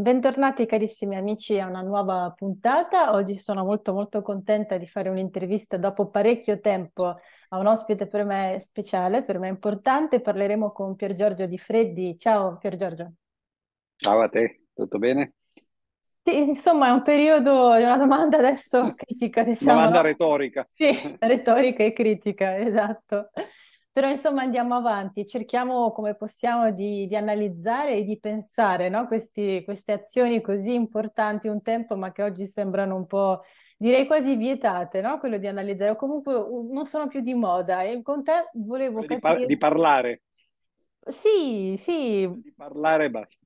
Bentornati carissimi amici a una nuova puntata. Oggi sono molto molto contenta di fare un'intervista dopo parecchio tempo a un ospite per me speciale, per me importante. Parleremo con Pier Giorgio Di Freddi. Ciao Pier Giorgio. Ciao a te, tutto bene? Sì, insomma, è un periodo, è una domanda adesso critica, diciamo, Domanda no? retorica. Sì, retorica e critica, esatto. Però insomma andiamo avanti, cerchiamo come possiamo di, di analizzare e di pensare, no? Questi- queste azioni così importanti un tempo, ma che oggi sembrano un po', direi quasi vietate, no? Quello di analizzare, o comunque non sono più di moda. E con te volevo Di, par- capire, di parlare, sì, sì, di parlare basta.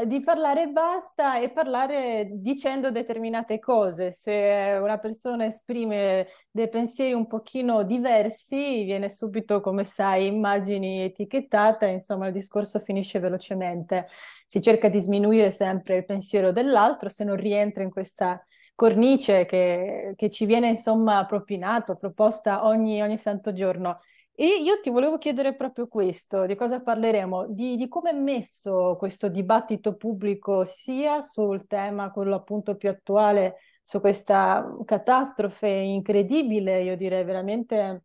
Eh, di parlare basta e parlare dicendo determinate cose. Se una persona esprime dei pensieri un pochino diversi, viene subito, come sai, immagini etichettata, insomma, il discorso finisce velocemente. Si cerca di sminuire sempre il pensiero dell'altro se non rientra in questa cornice che, che ci viene, insomma, propinato, proposta ogni, ogni santo giorno. E io ti volevo chiedere proprio questo, di cosa parleremo? Di, di come è messo questo dibattito pubblico sia sul tema, quello appunto più attuale, su questa catastrofe incredibile, io direi veramente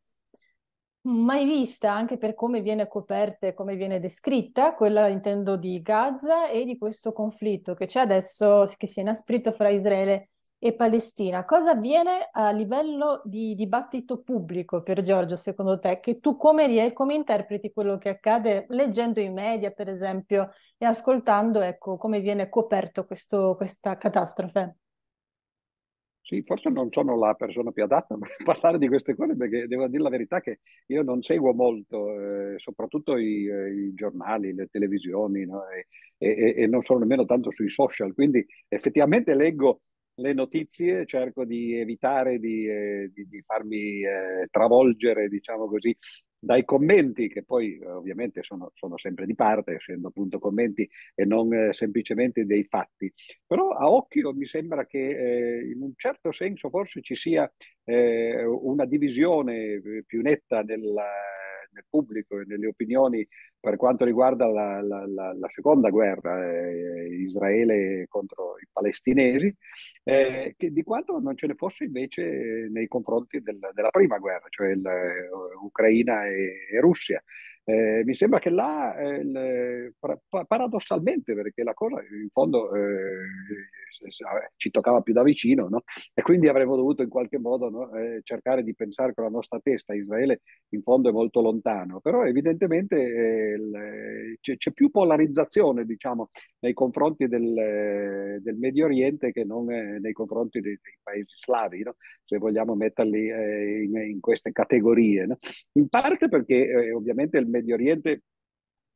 mai vista, anche per come viene coperta e come viene descritta, quella intendo di Gaza e di questo conflitto che c'è adesso, che si è inasprito fra Israele e Palestina. Cosa avviene a livello di dibattito pubblico, per Giorgio, secondo te? Che tu come, come interpreti quello che accade leggendo i media, per esempio, e ascoltando, ecco, come viene coperto questo- questa catastrofe? Sì, forse non sono la persona più adatta per parlare di queste cose perché devo dire la verità che io non seguo molto, eh, soprattutto i, eh, i giornali, le televisioni, no? E, e- e non sono nemmeno tanto sui social, quindi effettivamente leggo le notizie, cerco di evitare di, eh, di- di farmi eh, travolgere, diciamo così, dai commenti che poi eh, ovviamente sono, sono sempre di parte, essendo appunto commenti e non eh, semplicemente dei fatti. Però a occhio mi sembra che eh, in un certo senso forse ci sia eh, una divisione eh, più netta nel, nel pubblico e nelle opinioni per quanto riguarda la, la- la- la seconda guerra, eh, Israele contro i palestinesi, eh, di quanto non ce ne fosse invece nei confronti del- della prima guerra, cioè il, eh, Ucraina e, e Russia. Eh, mi sembra che là, eh, il- pa- pa- paradossalmente, perché la cosa in fondo eh, s- ci toccava più da vicino, no? E quindi avremmo dovuto in qualche modo no, eh, cercare di pensare con la nostra testa. Israele in fondo è molto lontano, però evidentemente eh, il- c'è, c'è più polarizzazione, diciamo, nei confronti del, del Medio Oriente che non nei confronti dei, dei paesi slavi, no? Se vogliamo metterli eh, in, in queste categorie, no? In parte perché eh, ovviamente il Medio Oriente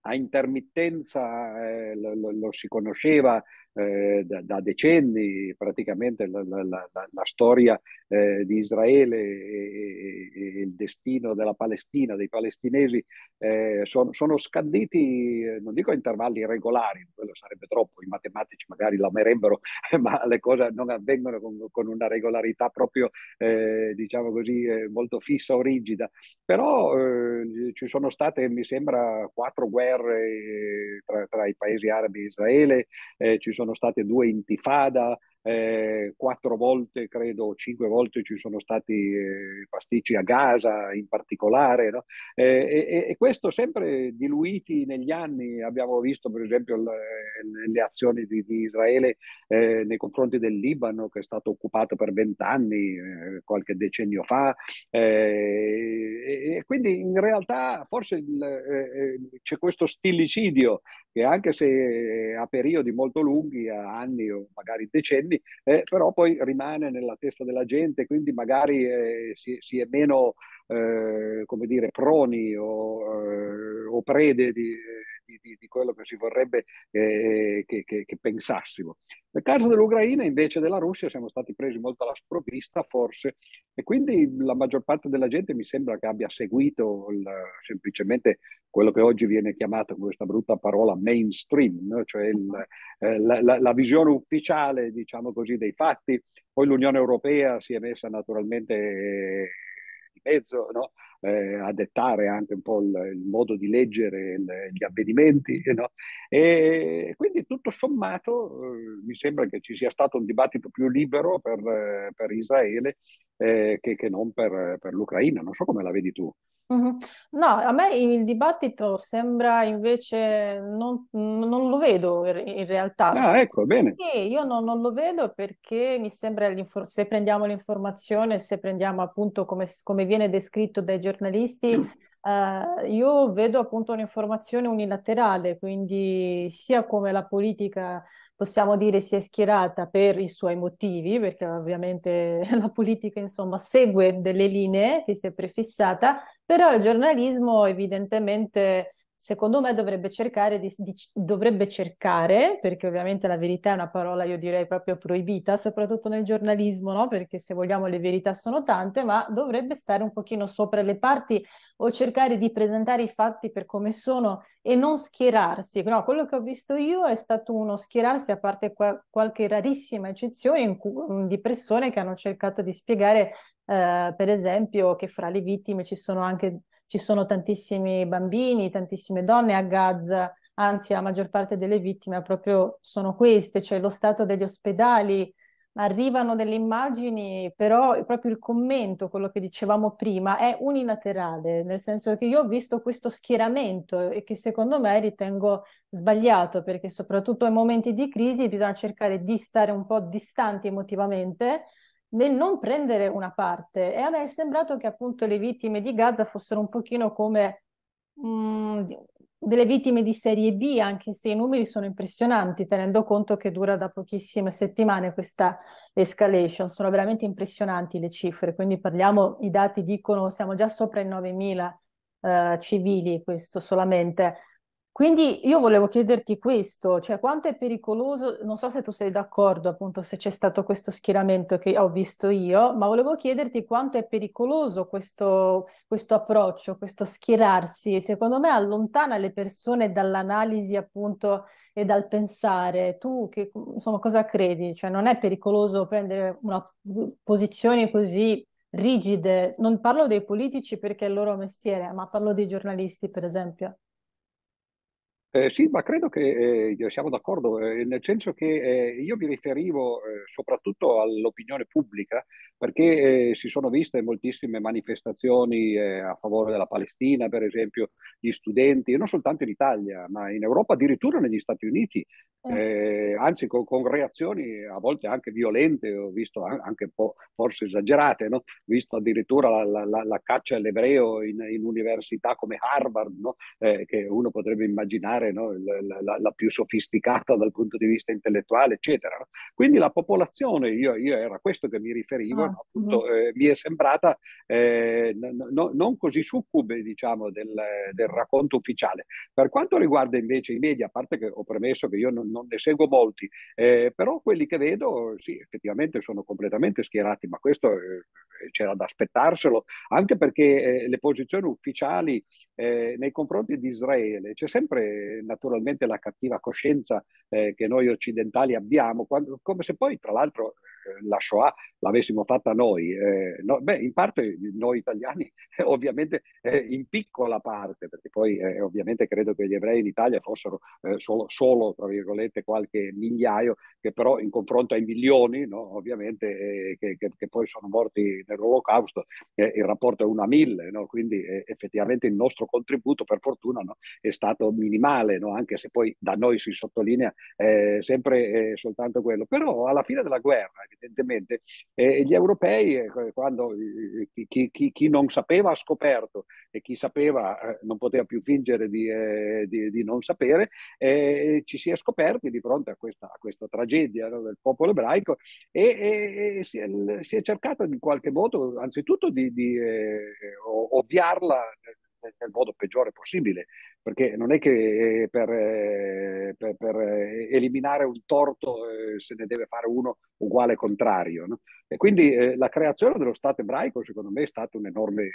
a intermittenza eh, lo, lo- lo si conosceva eh, da, da decenni, praticamente la, la- la- la- storia eh, di Israele e, e- il destino della Palestina, dei palestinesi, eh, sono, sono scanditi, eh, non dico a intervalli regolari, quello sarebbe troppo, i matematici magari l'amerebbero, ma le cose non avvengono con, con una regolarità proprio, eh, diciamo così, eh, molto fissa o rigida. Però ci sono state, mi sembra, quattro guerre tra, tra i paesi arabi e Israele, ci sono state due intifada, eh, quattro volte, credo, cinque volte ci sono stati eh, pasticci a Gaza in particolare, no? Eh, e, e questo sempre diluiti negli anni. Abbiamo visto, per esempio, le, le azioni di, di Israele eh, nei confronti del Libano, che è stato occupato per vent'anni, eh, qualche decennio fa, eh, e quindi in realtà forse il, eh, eh, c'è questo stillicidio che anche se a periodi molto lunghi, a anni o magari decenni, eh, però poi rimane nella testa della gente, quindi magari eh, si, si, è meno, eh, come dire, proni o, eh, o prede di, di, di, quello che si vorrebbe eh, che, che, che, pensassimo. Nel caso dell'Ucraina, invece della Russia, siamo stati presi molto alla sprovvista, forse, e quindi la maggior parte della gente mi sembra che abbia seguito il, semplicemente quello che oggi viene chiamato con questa brutta parola mainstream, no? cioè il, eh, la, la, la, visione ufficiale, diciamo così, dei fatti. Poi l'Unione Europea si è messa naturalmente eh, di mezzo, no? Eh, a dettare anche un po' il, il modo di leggere il, gli avvenimenti. No? E quindi tutto sommato eh, mi sembra che ci sia stato un dibattito più libero per, eh, per Israele eh, che, che, non per, per l'Ucraina. Non so come la vedi tu. Mhm. No, a me il dibattito sembra invece non, non lo vedo in realtà. Ah, ecco, bene. Sì, io non, non lo vedo perché mi sembra, se prendiamo l'informazione, se prendiamo appunto come, come viene descritto dai giornalisti, eh, io vedo appunto un'informazione unilaterale, quindi sia come la politica possiamo dire si è schierata per i suoi motivi, perché ovviamente la politica insomma segue delle linee che si è prefissata, però il giornalismo evidentemente secondo me dovrebbe cercare di, di, dovrebbe cercare, perché ovviamente la verità è una parola, io direi proprio proibita, soprattutto nel giornalismo, no? Perché se vogliamo le verità sono tante, ma dovrebbe stare un pochino sopra le parti o cercare di presentare i fatti per come sono e non schierarsi. No, quello che ho visto io è stato uno schierarsi, a parte qua, qualche rarissima eccezione cui, di persone che hanno cercato di spiegare, eh, per esempio, che fra le vittime ci sono anche ci sono tantissimi bambini, tantissime donne a Gaza, anzi la maggior parte delle vittime proprio sono queste, cioè lo stato degli ospedali, arrivano delle immagini, però proprio il commento, quello che dicevamo prima, è unilaterale, nel senso che io ho visto questo schieramento e che secondo me ritengo sbagliato, perché soprattutto in momenti di crisi bisogna cercare di stare un po' distanti emotivamente nel non prendere una parte e a me è sembrato che appunto le vittime di Gaza fossero un pochino come mh, mm, delle vittime di serie B, anche se i numeri sono impressionanti, tenendo conto che dura da pochissime settimane questa escalation. Sono veramente impressionanti le cifre, quindi parliamo, i dati dicono siamo già sopra i 9.000 uh, civili, questo solamente. Quindi io volevo chiederti questo, cioè quanto è pericoloso, non so se tu sei d'accordo appunto se c'è stato questo schieramento che ho visto io, ma volevo chiederti quanto è pericoloso questo, questo approccio, questo schierarsi, secondo me allontana le persone dall'analisi appunto e dal pensare. Tu che, insomma cosa credi? Cioè non è pericoloso prendere una posizione così rigide? Non parlo dei politici perché è il loro mestiere, ma parlo dei giornalisti per esempio. Eh, sì, ma credo che eh, siamo d'accordo, eh, nel senso che eh, io mi riferivo eh, soprattutto all'opinione pubblica, perché eh, si sono viste moltissime manifestazioni a favore della Palestina, per esempio, gli studenti, non soltanto in Italia, ma in Europa, addirittura negli Stati Uniti, anzi con, con, reazioni a volte anche violente, ho visto anche un po' forse esagerate, no? visto addirittura la, la, la caccia all'ebreo in, in, università come Harvard, no? che uno potrebbe immaginare fare no? la, la, la, più sofisticata dal punto di vista intellettuale, eccetera. Quindi la popolazione, io, io era a questo che mi riferivo, ah, no? Appunto, eh, mi è sembrata eh, no, non così succube diciamo, del, del, racconto ufficiale. Per quanto riguarda invece i media, a parte che ho premesso che io non, non ne seguo molti, eh, però quelli che vedo, sì, effettivamente sono completamente schierati, ma questo eh, c'era da aspettarselo, anche perché eh, le posizioni ufficiali eh, nei confronti di Israele c'è sempre naturalmente la cattiva coscienza eh, che noi occidentali abbiamo, quando, come se poi tra l'altro la Shoah l'avessimo fatta noi. Eh, no, beh, in parte noi italiani, ovviamente eh, in piccola parte, perché poi eh, ovviamente credo che gli ebrei in Italia fossero eh, solo, solo, tra virgolette, qualche migliaio, che però in confronto ai milioni, no, ovviamente, eh, che, che, che, poi sono morti nell'olocausto, il rapporto è uno a mille, no? quindi effettivamente il nostro contributo, per fortuna, è stato minimale, anche se poi da noi si sottolinea sempre soltanto quello. Però alla fine della guerra, evidentemente, eh, gli europei, eh, quando chi, chi, chi, non sapeva ha scoperto e chi sapeva eh, non poteva più fingere di, eh, di, di non sapere, ci si è scoperti di fronte a questa, a questa tragedia no, del popolo ebraico e, e, e si, è, si, è, cercato in qualche modo, anzitutto, di, di ovviarla nel modo peggiore possibile, perché non è che per, per, per, per eliminare un torto eh, se ne deve fare uno uguale contrario. No? E quindi eh, la creazione dello Stato ebraico secondo me è stato un enorme,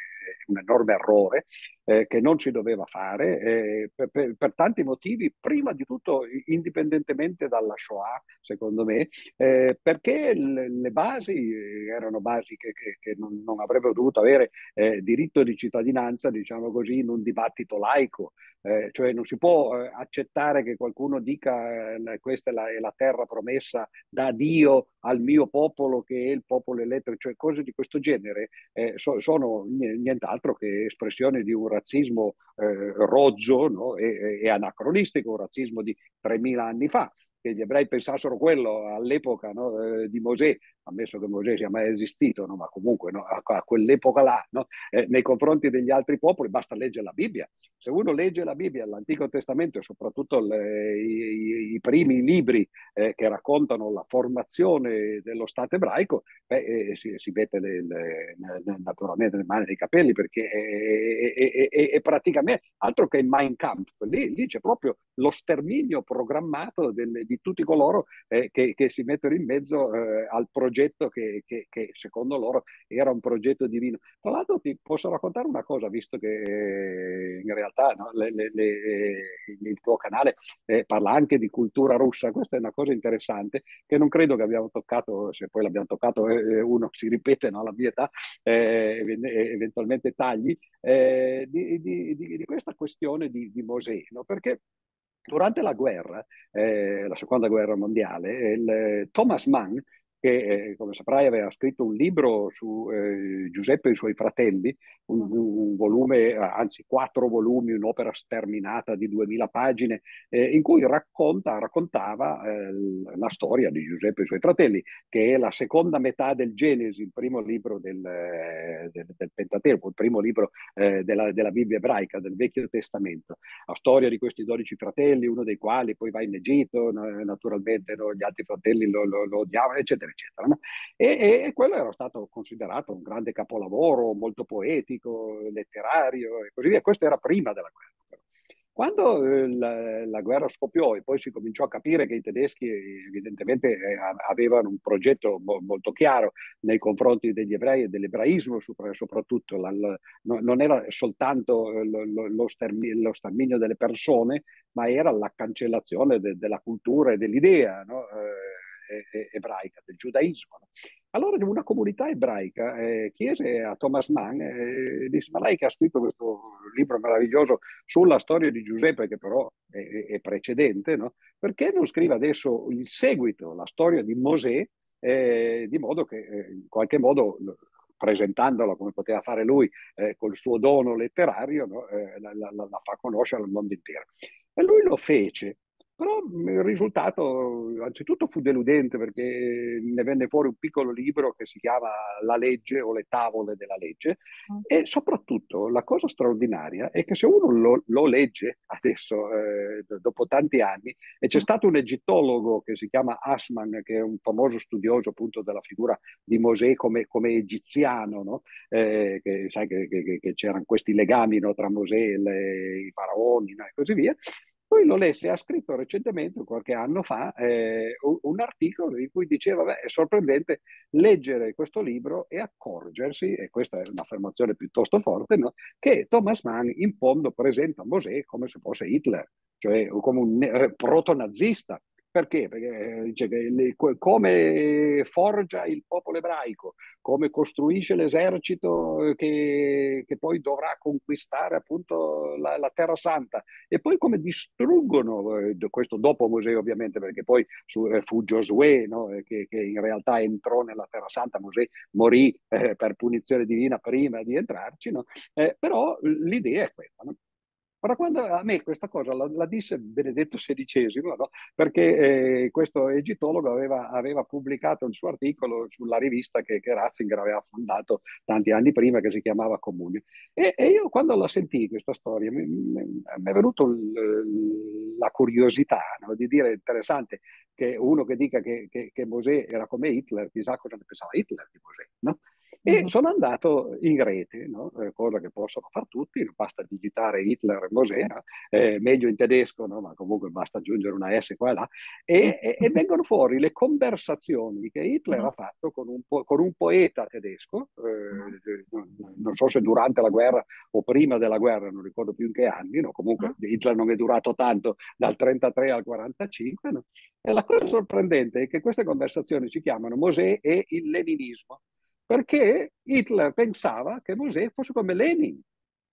un enorme errore eh, che non si doveva fare eh, per, per, per, tanti motivi, prima di tutto indipendentemente dalla Shoah, secondo me, eh, perché le, le, basi erano basi che, che, che non, non, avrebbero dovuto avere eh, diritto di cittadinanza, diciamo così, in un dibattito laico. Eh, cioè non si può accettare che qualcuno dica questa è la, è la terra promessa da Dio al mio popolo che è il popolo eletto, cioè cose di questo genere eh, so, sono nient'altro che espressione di un razzismo eh, rozzo no? e, e, anacronistico, un razzismo di 3000 anni fa che gli ebrei pensassero quello all'epoca no, eh, di Mosè, ammesso che Mosè sia mai esistito, no, ma comunque no, a, a, quell'epoca là, eh, nei confronti degli altri popoli, basta leggere la Bibbia. Se uno legge la Bibbia, l'Antico Testamento e soprattutto le, i, i, primi libri eh, che raccontano la formazione dello Stato ebraico, beh, eh, si, si, mette le, le, naturalmente le mani nei capelli perché è, è, è, è, praticamente altro che il Mein Kampf. Lì, lì c'è proprio lo sterminio programmato delle, di tutti coloro eh, che, che, si mettono in mezzo eh, al progetto che, che, che, secondo loro era un progetto divino. Tra l'altro ti posso raccontare una cosa, visto che eh, in realtà no, le, le, le, il tuo canale eh, parla anche di cultura russa, questa è una cosa interessante che non credo che abbiamo toccato, se poi l'abbiamo toccato eh, uno si ripete no, alla mia età, eventualmente tagli, di, di, di, di, questa questione di, di Mosè, no? perché Durante la guerra, eh, la seconda guerra mondiale, il, Thomas Mann che eh, come saprai aveva scritto un libro su eh, Giuseppe e i suoi fratelli, un, mm. un, volume, anzi quattro volumi, un'opera sterminata di duemila pagine, eh, in cui racconta, raccontava eh, la storia di Giuseppe e i suoi fratelli, che è la seconda metà del Genesi, il primo libro del, eh, del, del Pentateuco, il primo libro eh, della, della, Bibbia ebraica, del Vecchio Testamento. La storia di questi dodici fratelli, uno dei quali poi va in Egitto, naturalmente no, gli altri fratelli lo, lo, lo odiavano, eccetera eccetera, eccetera. No? E, e, quello era stato considerato un grande capolavoro, molto poetico, letterario e così via. Questo era prima della guerra. Però. Quando eh, la, la, guerra scoppiò e poi si cominciò a capire che i tedeschi evidentemente eh, avevano un progetto mo, molto chiaro nei confronti degli ebrei e dell'ebraismo soprattutto, la, la, no, non era soltanto lo, lo, lo, sterminio, lo, sterminio, delle persone, ma era la cancellazione de, della cultura e dell'idea. No? Eh, ebraica, del giudaismo. Allora una comunità ebraica eh, chiese a Thomas Mann, eh, disse ma lei che ha scritto questo libro meraviglioso sulla storia di Giuseppe, che però è, è precedente, no? perché non scrive adesso il seguito, la storia di Mosè, eh, di modo che eh, in qualche modo presentandola come poteva fare lui eh, col suo dono letterario, no? eh, la, la, la, fa conoscere al mondo intero. E lui lo fece, però il risultato anzitutto fu deludente perché ne venne fuori un piccolo libro che si chiama La legge o le tavole della legge mm. e soprattutto la cosa straordinaria è che se uno lo, lo legge adesso, eh, dopo tanti anni, e c'è mm. stato un egittologo che si chiama Asman, che è un famoso studioso appunto della figura di Mosè come, come egiziano, no? eh, che sai che, che, che, c'erano questi legami no, tra Mosè e le, i faraoni no? e così via, poi lo lessi, ha scritto recentemente, qualche anno fa, eh, un articolo in cui diceva, beh, è sorprendente leggere questo libro e accorgersi, e questa è un'affermazione piuttosto forte, no? che Thomas Mann in fondo presenta Mosè come se fosse Hitler, cioè come un proto-nazista. Perché? Perché dice che le, come forgia il popolo ebraico, come costruisce l'esercito che, che poi dovrà conquistare appunto la, la, Terra Santa e poi come distruggono, eh, questo dopo Mosè ovviamente perché poi su, eh, fu Giosuè no? Eh, che, che, in realtà entrò nella Terra Santa, Mosè morì eh, per punizione divina prima di entrarci, no? Eh, però l'idea è questa. No? Ora, quando a me questa cosa la, la disse Benedetto XVI, no? perché eh, questo egittologo aveva, aveva, pubblicato il suo articolo sulla rivista che, che, Ratzinger aveva fondato tanti anni prima, che si chiamava Comunio. E, e io quando la sentii questa storia, mi, mi, è venuta la curiosità no? di dire interessante che uno che dica che, che, che, Mosè era come Hitler, chissà cosa ne pensava Hitler di Mosè. No? E uh-huh. sono andato in rete, no? eh, cosa che possono fare tutti, basta digitare Hitler e Mosè, no? eh, meglio in tedesco, no? ma comunque basta aggiungere una S qua e là, e, e, e vengono fuori le conversazioni che Hitler uh-huh. ha fatto con un, po- con un, poeta tedesco, eh, non so se durante la guerra o prima della guerra, non ricordo più in che anni, comunque Hitler non è durato tanto dal 33 al 45, e la cosa sorprendente è che queste conversazioni si chiamano Mosè e il leninismo perché Hitler pensava che Mosè fosse come Lenin.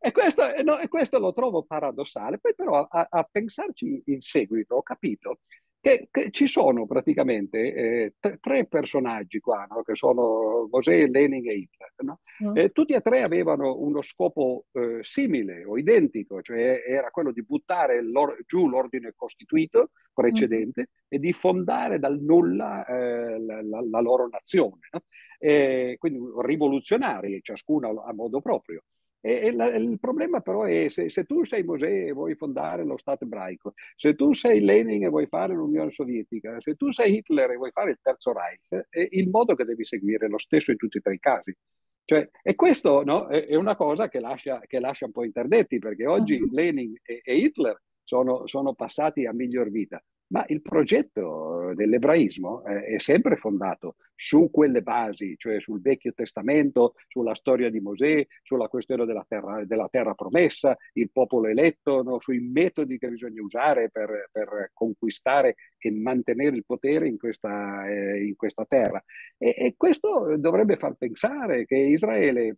e, questo, no, e, questo, lo trovo paradossale, poi però a, a pensarci in seguito ho capito che, che ci sono praticamente eh, t- tre personaggi qua, no? che sono Mosè, Lenin e Hitler. No? Mm. Eh, tutti e tre avevano uno scopo eh, simile o identico, cioè era quello di buttare l'or- giù l'ordine costituito precedente mm. e di fondare dal nulla eh, la, la, la, loro nazione. No? quindi rivoluzionari, ciascuno a modo proprio. E, la, il problema però è se, se, tu sei Mosè e vuoi fondare lo Stato ebraico, se tu sei Lenin e vuoi fare l'Unione Sovietica, se tu sei Hitler e vuoi fare il Terzo Reich, è il modo che devi seguire è lo stesso in tutti e tre i casi. Cioè, e questo no, è, è, una cosa che lascia, che lascia, un po' interdetti, perché oggi uh-huh. Lenin e, e Hitler sono, sono, passati a miglior vita ma il progetto dell'ebraismo è sempre fondato su quelle basi, cioè sul Vecchio Testamento, sulla storia di Mosè, sulla questione della terra, della terra promessa, il popolo eletto, no? sui metodi che bisogna usare per, per, conquistare e mantenere il potere in questa, eh, in questa terra. E, e questo dovrebbe far pensare che Israele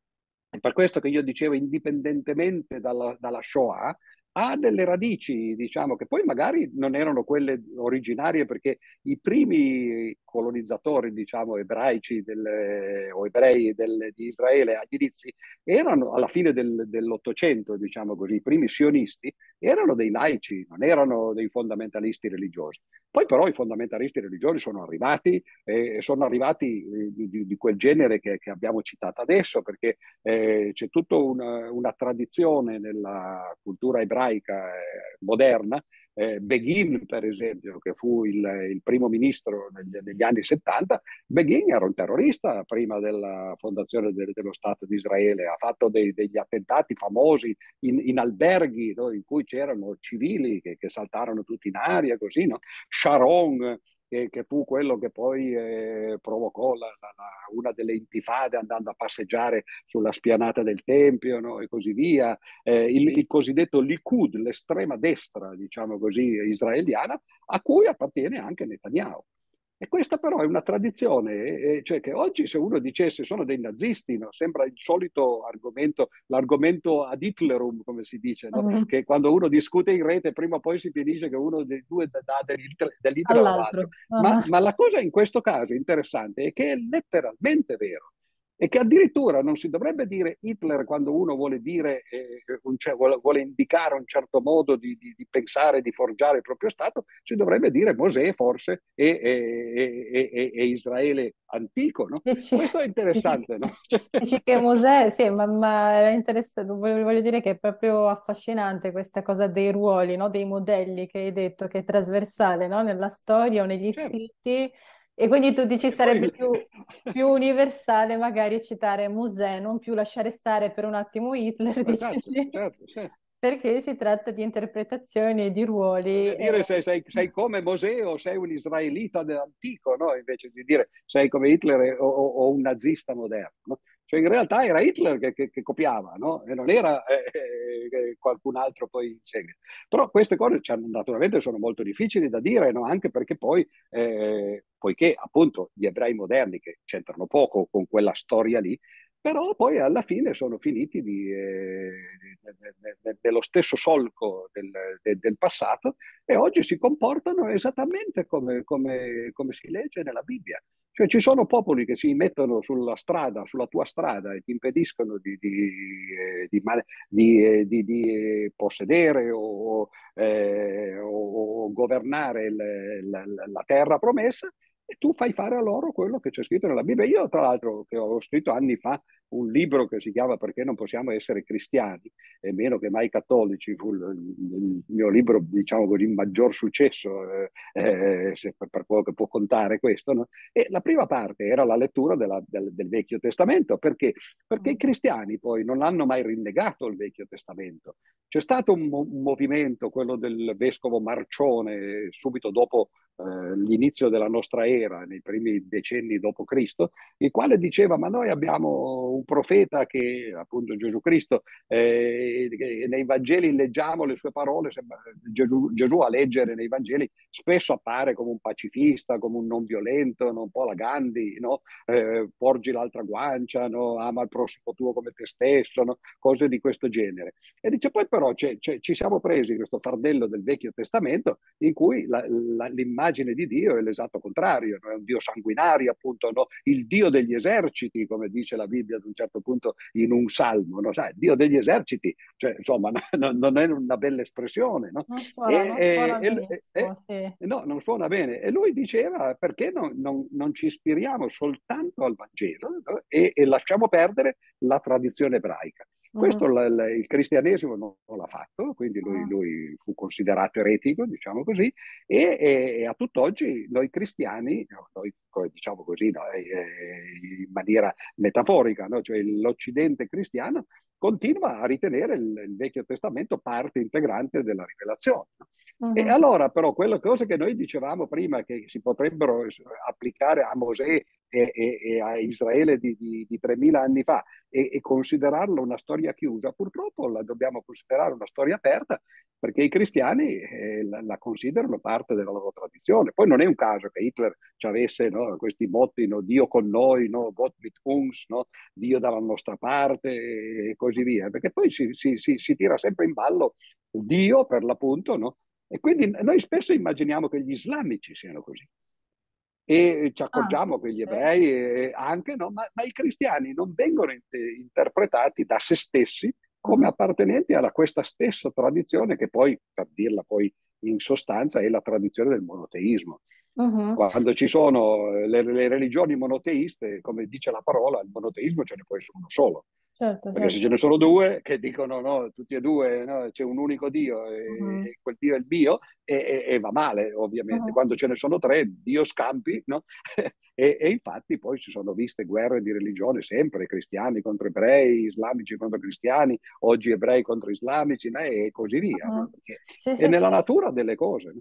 per questo che io dicevo, indipendentemente dalla, dalla Shoah, ha delle radici, diciamo, che poi magari non erano quelle originarie perché i primi colonizzatori, diciamo, ebraici del, o ebrei del, di Israele agli inizi erano alla fine del, dell'Ottocento, diciamo così, i primi sionisti erano dei laici, non erano dei fondamentalisti religiosi. Poi però i fondamentalisti religiosi sono arrivati e sono arrivati eh, di, di quel genere che, che, abbiamo citato adesso, perché eh, c'è tutta una, una tradizione nella cultura ebraica ebraica eh, moderna, eh, Begin per esempio, che fu il, il primo ministro negli, negli, anni 70, Begin era un terrorista prima della fondazione de, dello Stato di Israele, ha fatto dei, degli attentati famosi in, in alberghi no, in cui c'erano civili che, che, saltarono tutti in aria, così, no? Sharon che, che fu quello che poi eh, provocò la, la, una delle intifade andando a passeggiare sulla spianata del Tempio no? e così via, eh, il, il, cosiddetto Likud, l'estrema destra, diciamo così, israeliana, a cui appartiene anche Netanyahu. E questa però è una tradizione, eh, cioè che oggi se uno dicesse sono dei nazisti, no? sembra il solito argomento, l'argomento ad Hitlerum, come si dice, no? uh-huh. che quando uno discute in rete prima o poi si finisce che uno dei due dà dell'Hitler all'altro. Ma, ma la cosa in questo caso interessante è che è letteralmente vero e che addirittura non si dovrebbe dire Hitler quando uno vuole dire, eh, un, vuole, vuole, indicare un certo modo di, di, di, pensare, di forgiare il proprio Stato, si dovrebbe dire Mosè forse e, e, e, e Israele antico. No? Dici, Questo è interessante. Dici, no? dici che Mosè, sì, ma, ma è interessante, voglio dire che è proprio affascinante questa cosa dei ruoli, no? dei modelli che hai detto, che è trasversale no? nella storia o negli certo. scritti. E quindi tu dici sarebbe più, più, universale magari citare Mosè, non più lasciare stare per un attimo Hitler, esatto, sì. certo, certo. perché si tratta di interpretazioni, di ruoli. Dire e... se sei, sei, come Mosè o sei un israelita antico, no? invece di dire sei come Hitler o, o un nazista moderno. No? Cioè in realtà era Hitler che, che, che copiava, no? E non era eh, eh, qualcun altro poi in seguito. Però queste cose cioè, naturalmente sono molto difficili da dire, no? Anche perché poi, eh, poiché appunto gli ebrei moderni, che c'entrano poco con quella storia lì, però poi alla fine sono finiti di, eh, nello stesso solco del, del, del, passato e oggi si comportano esattamente come, come, come si legge nella Bibbia. Cioè ci sono popoli che si mettono sulla strada, sulla tua strada e ti impediscono di, di, eh, di, di eh, possedere o, eh, o governare il, la, la, terra promessa tu fai fare a loro quello che c'è scritto nella Bibbia. Io, tra l'altro, che ho scritto anni fa un libro che si chiama Perché non possiamo essere cristiani, e meno che mai cattolici, fu il, mio libro, diciamo così, maggior successo, eh, eh, per, quello che può contare questo. No? E la prima parte era la lettura della, del, del, Vecchio Testamento, perché? Perché i cristiani poi non hanno mai rinnegato il Vecchio Testamento. C'è stato un, un movimento, quello del vescovo Marcione, subito dopo eh, l'inizio della nostra era, nei primi decenni dopo Cristo, il quale diceva ma noi abbiamo un profeta che, appunto Gesù Cristo, eh, nei Vangeli leggiamo le sue parole, Gesù, Gesù, a leggere nei Vangeli spesso appare come un pacifista, come un non violento, no? un po' la Gandhi, no? eh, porgi l'altra guancia, no? ama il prossimo tuo come te stesso, cose di questo genere. E dice poi però c'è, c'è, ci siamo presi questo fardello del Vecchio Testamento in cui la, la, l'immagine di Dio è l'esatto contrario, è un Dio sanguinario appunto, il Dio degli eserciti, come dice la Bibbia ad un certo punto in un salmo, no? Sai, Dio degli eserciti, cioè, insomma, no, non è una bella espressione. No? Non suona, e, non suona e, e, sì. No, non suona bene. E lui diceva perché non, non, non ci ispiriamo soltanto al Vangelo e, e lasciamo perdere la tradizione ebraica. Questo mm. l- l- il cristianesimo non, non, l'ha fatto, quindi lui, ah. lui, fu considerato eretico, diciamo così, e, e, e a tutt'oggi noi cristiani, noi, diciamo così, no, in maniera metaforica, no? cioè l'Occidente cristiano, continua a ritenere il, il, Vecchio Testamento parte integrante della rivelazione. Uh-huh. E allora però quelle cose che noi dicevamo prima che si potrebbero applicare a Mosè e, e, e a Israele di, di, di 3000 anni fa e, e, considerarla una storia chiusa, purtroppo la dobbiamo considerare una storia aperta perché i cristiani eh, la, la, considerano parte della loro tradizione. Poi non è un caso che Hitler ci avesse no, questi motti, no, Dio con noi, no, Gott mit uns, Dio dalla nostra parte e così via, perché poi si, si, si, si tira sempre in ballo Dio per l'appunto? E quindi noi spesso immaginiamo che gli islamici siano così e ci ah, accorgiamo ah, che gli ebrei eh, anche, no? ma, ma, i cristiani non vengono interpretati da se stessi come appartenenti a questa stessa tradizione che poi, per dirla poi in sostanza, è la tradizione del monoteismo. Uh-huh. Quando ci sono eh, le, le, religioni monoteiste, come dice la parola, il monoteismo ce ne può essere uno solo. Certo, Perché certo. se ce ne sono due che dicono no, tutti e due no, c'è un unico Dio e, uh-huh. e, quel Dio è il mio e, e, e va male ovviamente. Uh-huh. Quando ce ne sono tre, Dio scampi no? e, infatti poi si sono viste guerre di religione sempre, cristiani contro ebrei, islamici contro cristiani, oggi ebrei contro islamici e così via. Uh-huh. Sì, è sì, nella sì. natura delle cose.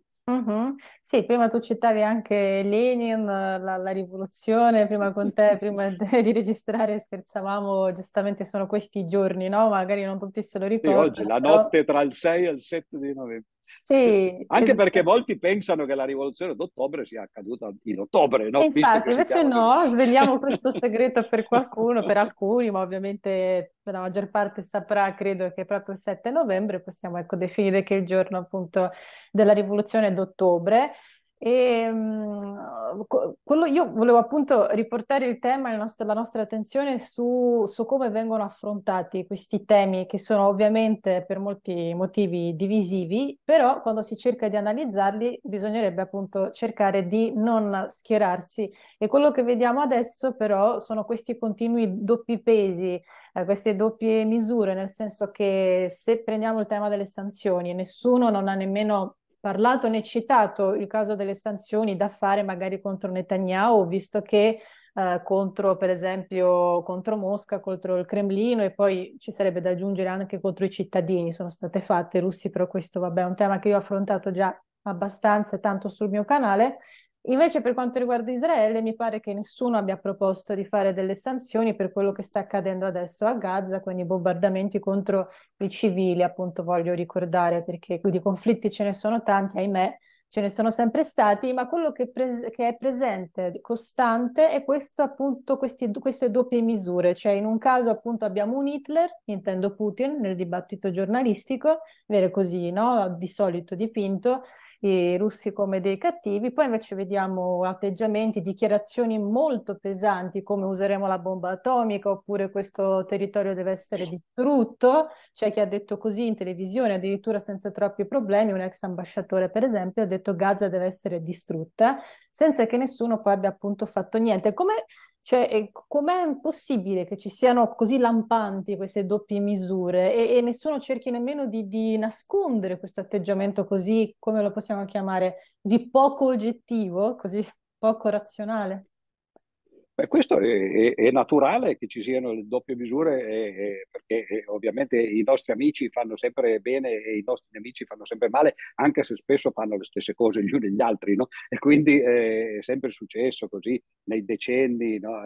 Sì, prima tu citavi anche Lenin, la, la rivoluzione, prima con te, prima di registrare scherzavamo, giustamente sono questi giorni, no? Magari non tutti se lo ricordano. Sì, oggi, la notte tra il 6 e il 7 di novembre. Sì, Anche perché molti pensano che la rivoluzione d'ottobre sia accaduta in ottobre, no? Infatti, invece no, svegliamo questo segreto per qualcuno, per alcuni, ma ovviamente la maggior parte saprà, credo che proprio il 7 novembre possiamo ecco, definire che è il giorno appunto della rivoluzione d'ottobre. E, um, quello, io volevo appunto riportare il tema e la nostra attenzione su, su, come vengono affrontati questi temi che sono ovviamente per molti motivi divisivi, però quando si cerca di analizzarli bisognerebbe appunto cercare di non schierarsi. E quello che vediamo adesso però sono questi continui doppi pesi, eh, queste doppie misure, nel senso che se prendiamo il tema delle sanzioni, nessuno non ha nemmeno parlato né citato il caso delle sanzioni da fare magari contro Netanyahu, visto che eh, contro, per esempio, contro Mosca, contro il Cremlino e poi ci sarebbe da aggiungere anche contro i cittadini, sono state fatte russi, però questo vabbè, è un tema che io ho affrontato già abbastanza tanto sul mio canale. Invece per quanto riguarda Israele mi pare che nessuno abbia proposto di fare delle sanzioni per quello che sta accadendo adesso a Gaza, quindi bombardamenti contro i civili, appunto voglio ricordare perché di conflitti ce ne sono tanti, ahimè, ce ne sono sempre stati, ma quello che, pre- che è presente, costante, è questo appunto, questi, queste doppie misure, cioè in un caso appunto abbiamo un Hitler, intendo Putin, nel dibattito giornalistico, vero così, no? Di solito dipinto, i russi come dei cattivi, poi invece vediamo atteggiamenti, dichiarazioni molto pesanti come useremo la bomba atomica oppure questo territorio deve essere distrutto, c'è chi ha detto così in televisione addirittura senza troppi problemi, un ex ambasciatore per esempio ha detto Gaza deve essere distrutta senza che nessuno poi abbia appunto fatto niente. Come cioè, com'è possibile che ci siano così lampanti queste doppie misure e, e nessuno cerchi nemmeno di, di, nascondere questo atteggiamento così, come lo possiamo chiamare, di poco oggettivo, così poco razionale? Beh, questo è, è, è, naturale che ci siano le doppie misure eh, perché eh, ovviamente i nostri amici fanno sempre bene e i nostri nemici fanno sempre male, anche se spesso fanno le stesse cose gli uni e gli altri, no? E quindi eh, è sempre successo così nei decenni, no?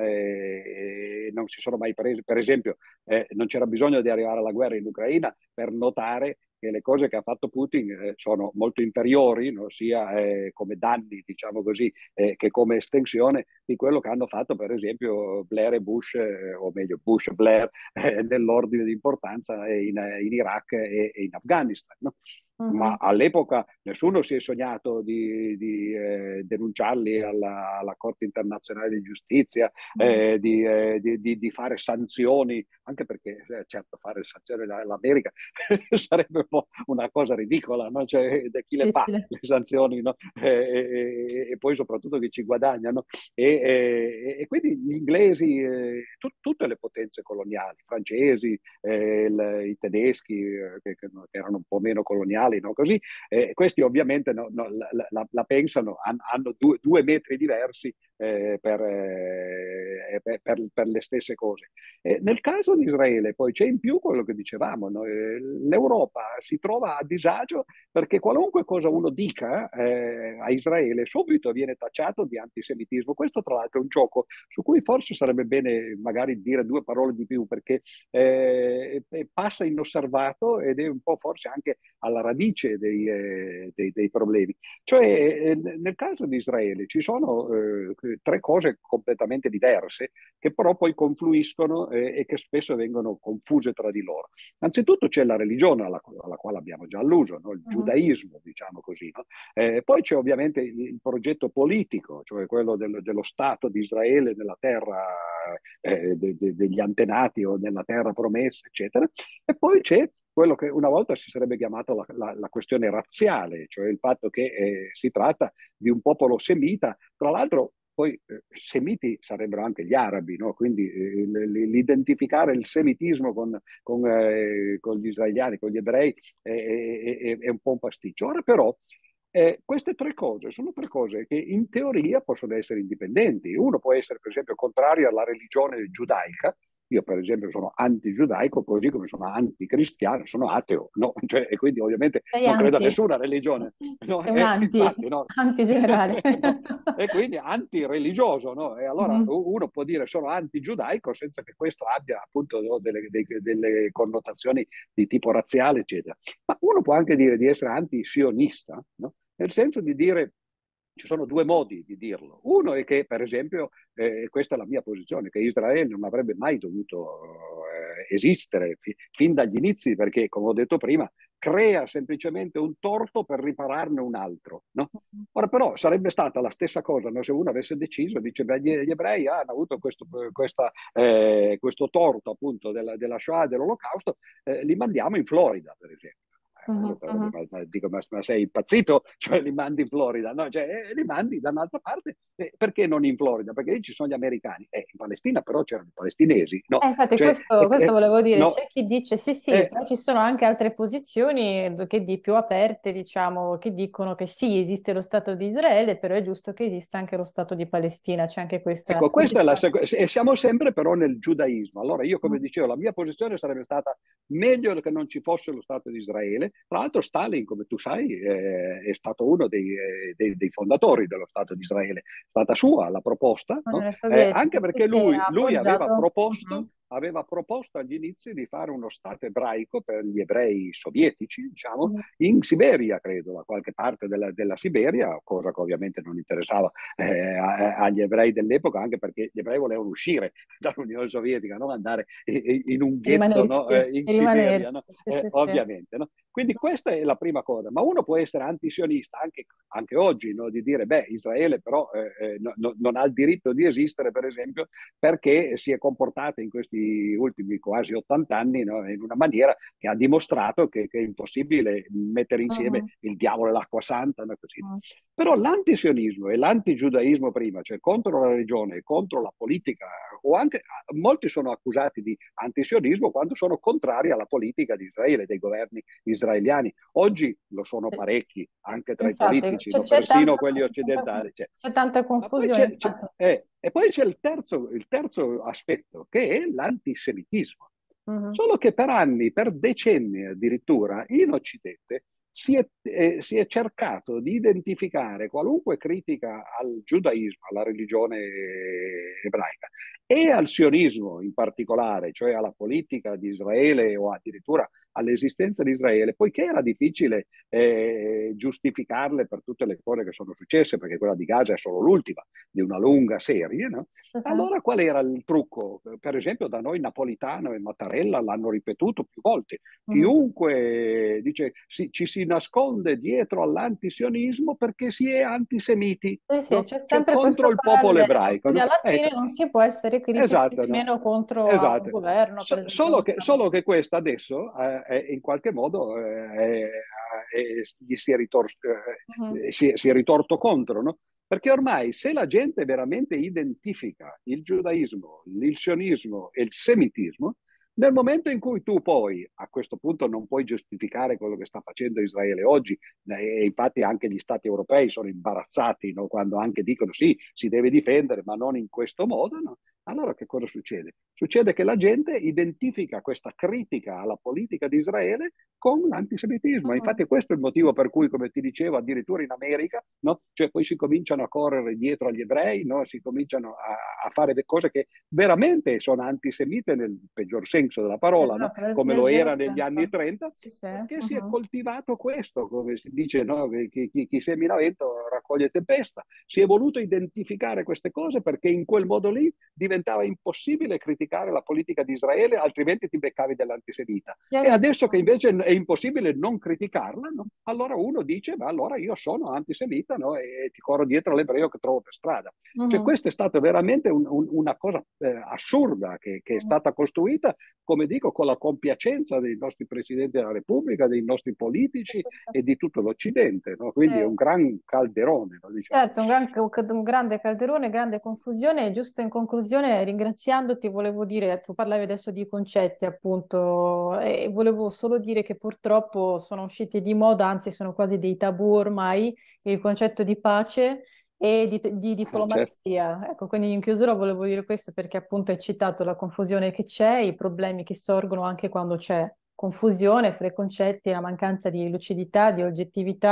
non si sono mai presi, per esempio, eh, non c'era bisogno di arrivare alla guerra in Ucraina per notare che le cose che ha fatto Putin eh, sono molto inferiori, no? sia eh, come danni, diciamo così, eh, che come estensione di quello che hanno fatto per esempio Blair e Bush, o meglio Bush e Blair, nell'ordine di importanza in, in Iraq e, e in Afghanistan. No? Uh-huh. Ma all'epoca nessuno si è sognato di, di eh, denunciarli alla, alla, Corte internazionale di giustizia, uh-huh. eh, di, eh, di, di, fare sanzioni, anche perché eh, certo fare sanzioni all'America sarebbe un po' una cosa ridicola, no? cioè, da chi le fa le sanzioni no? e, e, poi soprattutto chi ci guadagnano. E, e quindi gli inglesi, eh, tu, tutte le potenze coloniali, i francesi, eh, il, i tedeschi, che, che erano un po' meno coloniali, no? Così, eh, questi ovviamente no, no, la, la, la, pensano, han, hanno due, due, metri diversi eh, per, eh, per, per, per, le stesse cose. nel caso di Israele poi c'è in più quello che dicevamo, eh, l'Europa si trova a disagio perché qualunque cosa uno dica eh, a Israele subito viene tacciato di antisemitismo. Questo tra l'altro è un gioco su cui forse sarebbe bene magari dire due parole di più perché eh, passa inosservato ed è un po' forse anche alla radice dei, eh, dei, dei problemi. Cioè, eh, nel caso di Israele ci sono eh, tre cose completamente diverse che però poi confluiscono eh, e che spesso vengono confuse tra di loro. Anzitutto c'è la religione alla, alla quale abbiamo già alluso, no? il uh-huh. giudaismo, diciamo così. No? Eh, poi c'è ovviamente il, il, progetto politico, cioè quello del, dello Stato di Israele nella terra eh, de, de, degli antenati o nella terra promessa, eccetera. E poi c'è quello che una volta si sarebbe chiamato la, la, la questione razziale, cioè il fatto che eh, si tratta di un popolo semita, tra l'altro poi eh, semiti sarebbero anche gli arabi, no? quindi eh, l'identificare il semitismo con, con, eh, con, gli israeliani, con gli ebrei, è, è, è un po' un pasticcio. Ora però eh, queste tre cose sono tre cose che in teoria possono essere indipendenti. Uno può essere per esempio contrario alla religione giudaica, io per esempio sono anti-giudaico, così come sono anti-cristiano, sono ateo, no? cioè, e quindi ovviamente Sei non anti. credo a nessuna religione. No? Sei un eh, anti, infatti, no? anti-generale. no? E quindi anti-religioso, no? E allora mm. uno può dire sono anti-giudaico senza che questo abbia appunto delle, delle, delle, connotazioni di tipo razziale, eccetera. Ma uno può anche dire di essere anti-sionista, no? nel senso di dire ci sono due modi di dirlo. Uno è che, per esempio, eh, questa è la mia posizione, che Israele non avrebbe mai dovuto eh, esistere fi- fin dagli inizi, perché, come ho detto prima, crea semplicemente un torto per ripararne un altro. No? Ora però sarebbe stata la stessa cosa no? se uno avesse deciso, dice, beh, gli, gli ebrei hanno avuto questo, questa, eh, questo torto appunto della, della Shoah dell'Olocausto, eh, li mandiamo in Florida, per esempio. Uh-huh, uh-huh. Dico, ma, ma, sei impazzito? Cioè li mandi in Florida? No, cioè, eh, li mandi da un'altra parte. Eh, perché non in Florida? Perché lì ci sono gli americani. Eh, in Palestina però c'erano i palestinesi. No? Eh, infatti cioè, questo, eh, questo, volevo dire. No. C'è chi dice sì, sì, però ci sono anche altre posizioni che di più aperte, diciamo, che dicono che sì, esiste lo Stato di Israele, però è giusto che esista anche lo Stato di Palestina. C'è anche questa... Ecco, questa è la seconda... E siamo sempre però nel giudaismo. Allora io, come dicevo, la mia posizione sarebbe stata meglio che non ci fosse lo Stato di Israele. Tra l'altro Stalin, come tu sai, eh, è stato uno dei, eh, dei, dei, fondatori dello Stato di Israele. È stata sua la proposta, no? eh, anche perché lui, lui aveva proposto, uh-huh. Aveva proposto agli inizi di fare uno Stato ebraico per gli ebrei sovietici, diciamo, mm. in Siberia, credo, da qualche parte della, della Siberia, cosa che ovviamente non interessava eh, agli ebrei dell'epoca, anche perché gli ebrei volevano uscire dall'Unione Sovietica, non andare in un ghetto no? eh, in Siberia, no? eh, ovviamente. No? Quindi questa è la prima cosa, ma uno può essere antisionista anche, anche oggi, di dire, beh, Israele però eh, eh, no, non ha il diritto di esistere, per esempio, perché si è comportata in questi questi ultimi quasi 80 anni no? in una maniera che ha dimostrato che, che è impossibile mettere insieme uh-huh. il diavolo e l'acqua santa. No? Uh-huh. Però l'antisionismo e l'antigiudaismo prima, cioè contro la religione, contro la politica, o anche molti sono accusati di antisionismo quando sono contrari alla politica di Israele, dei governi israeliani. Oggi lo sono parecchi, anche tra Infatti, i politici, no? persino tanta, quelli occidentali. C'è, c'è tanta confusione. C'è, eh, e poi c'è il terzo, il terzo aspetto, che è l'antisemitismo. Uh-huh. Solo che per anni, per decenni addirittura, in Occidente si è, eh, si è, cercato di identificare qualunque critica al giudaismo, alla religione ebraica e al sionismo in particolare, cioè alla politica di Israele o addirittura all'esistenza di Israele, poiché era difficile eh, giustificarle per tutte le cose che sono successe, perché quella di Gaza è solo l'ultima di una lunga serie, no? allora qual era il trucco? Per esempio da noi Napolitano e Mattarella l'hanno ripetuto più volte. Mm. Chiunque dice si, ci si nasconde dietro all'antisionismo perché si è antisemiti eh sì, no? c'è sempre cioè, contro il popolo ebraico. Quindi alla fine ecco. non si può essere critici esatto, nemmeno no? contro esatto. il governo. So, solo, che, solo, che, questo adesso eh, in qualche modo eh, gli si è, ritorto, uh-huh. si, si è ritorto contro, no? Perché ormai se la gente veramente identifica il giudaismo, il sionismo e il semitismo, nel momento in cui tu poi, a questo punto, non puoi giustificare quello che sta facendo Israele oggi, e infatti anche gli stati europei sono imbarazzati no? quando anche dicono sì, si deve difendere, ma non in questo modo, no? Allora che cosa succede? Succede che la gente identifica questa critica alla politica di Israele con l'antisemitismo. Infatti questo è il motivo per cui, come ti dicevo, addirittura in America, no? cioè poi si cominciano a correre dietro agli ebrei, no? si cominciano a, a fare delle cose che veramente sono antisemite nel peggior senso della parola, no? come lo era negli anni 30, perché uh-huh. si è coltivato questo, come si dice, chi, chi, chi semina vento raccoglie tempesta. Si è voluto identificare queste cose perché in quel modo lì diventa diventava impossibile criticare la politica di Israele, altrimenti ti beccavi dell'antisemita. E adesso che invece è impossibile non criticarla, no? allora uno dice, ma allora io sono antisemita no? e ti corro dietro l'ebreo che trovo per strada. Uh-huh. Cioè, questa è stata veramente un, un, una cosa eh, assurda che, che è stata costruita, come dico, con la compiacenza dei nostri presidenti della Repubblica, dei nostri politici e di tutto l'Occidente. No? Quindi eh. è un gran calderone. Diciamo. Certo, un, gran, un grande calderone, grande confusione. Giusto in conclusione, ringraziandoti, volevo dire, tu parlavi adesso di concetti, appunto, e volevo solo dire che purtroppo sono usciti di moda, anzi sono quasi dei tabù ormai, il concetto di pace e di, di diplomazia. Certo. Ecco, quindi in chiusura volevo dire questo perché appunto hai citato la confusione che c'è, i problemi che sorgono anche quando c'è confusione fra i concetti, la mancanza di lucidità, di oggettività